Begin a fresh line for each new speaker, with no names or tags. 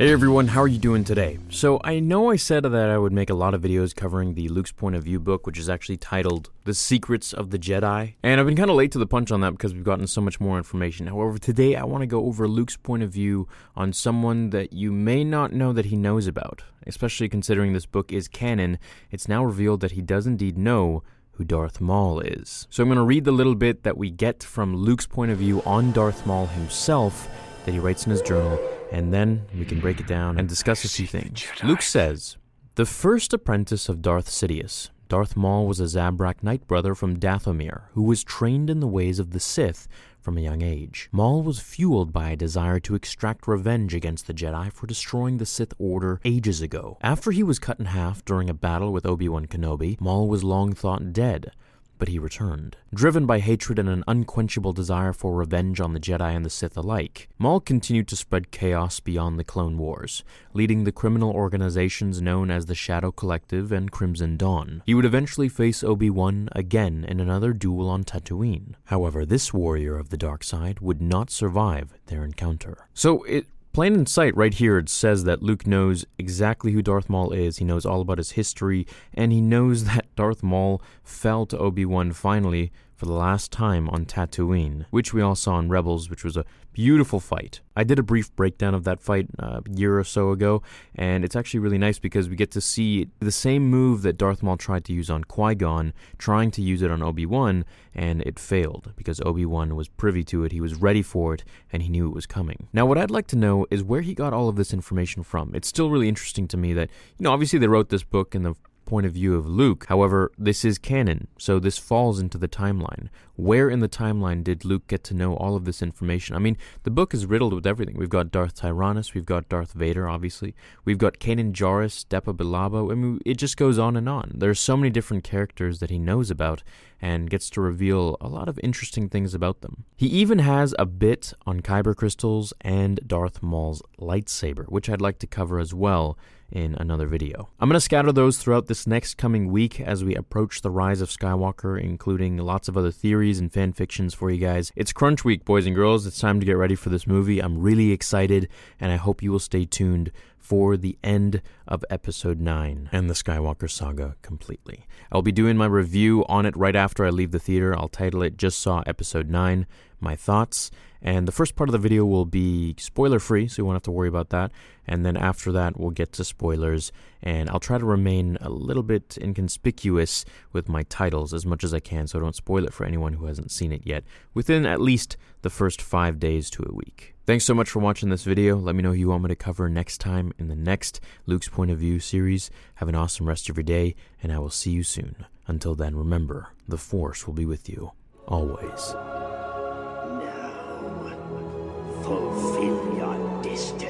Hey everyone, how are you doing today? So, I know I said that I would make a lot of videos covering the Luke's Point of View book, which is actually titled The Secrets of the Jedi. And I've been kind of late to the punch on that because we've gotten so much more information. However, today I want to go over Luke's point of view on someone that you may not know that he knows about. Especially considering this book is canon, it's now revealed that he does indeed know who Darth Maul is. So I'm going to read the little bit that we get from Luke's point of view on Darth Maul himself that he writes in his journal, and then we can break it down and discuss a few things. Luke says, The first apprentice of Darth Sidious, Darth Maul was a Zabrak Nightbrother from Dathomir, who was trained in the ways of the Sith from a young age. Maul was fueled by a desire to extract revenge against the Jedi for destroying the Sith Order ages ago. After he was cut in half during a battle with Obi-Wan Kenobi, Maul was long thought dead, but he returned. Driven by hatred and an unquenchable desire for revenge on the Jedi and the Sith alike, Maul continued to spread chaos beyond the Clone Wars, leading the criminal organizations known as the Shadow Collective and Crimson Dawn. He would eventually face Obi-Wan again in another duel on Tatooine. However, this warrior of the dark side would not survive their encounter. So it Plain in sight, right here, it says that Luke knows exactly who Darth Maul is. He knows all about his history, and he knows that Darth Maul fell to Obi Wan finally for the last time on Tatooine, which we all saw in Rebels, which was a beautiful fight. I did a brief breakdown of that fight uh, a year or so ago, and it's actually really nice because we get to see the same move that Darth Maul tried to use on Qui Gon, trying to use it on Obi Wan, and it failed because Obi Wan was privy to it, he was ready for it, and he knew it was coming. Now, what I'd like to know is where he got all of this information from. It's still really interesting to me that, you know, obviously they wrote this book in the point of view of Luke. However, this is canon, so this falls into the timeline. Where in the timeline did Luke get to know all of this information? I mean, the book is riddled with everything. We've got Darth Tyrannus, we've got Darth Vader, obviously. We've got Kanan Jarrus, Depa Billaba. I mean, it just goes on and on. There are so many different characters that he knows about and gets to reveal a lot of interesting things about them. He even has a bit on Kyber crystals and Darth Maul's lightsaber, which I'd like to cover as well in another video. I'm going to scatter those throughout this next coming week as we approach the rise of Skywalker, including lots of other theories and fan fictions for you guys. It's crunch week, boys and girls. It's time to get ready for this movie. I'm really excited, and I hope you will stay tuned for the end of episode 9 and the Skywalker saga completely. I'll be doing my review on it right after I leave the theater. I'll title it Just Saw Episode 9 My Thoughts. And the first part of the video will be spoiler free, so you won't have to worry about that. And then after that, we'll get to spoilers. And I'll try to remain a little bit inconspicuous with my titles as much as I can so I don't spoil it for anyone who hasn't seen it yet within at least the first five days to a week. Thanks so much for watching this video. Let me know who you want me to cover next time in the next Luke's Point of View series. Have an awesome rest of your day, and I will see you soon. Until then, remember, the Force will be with you, always.
Fulfill your destiny.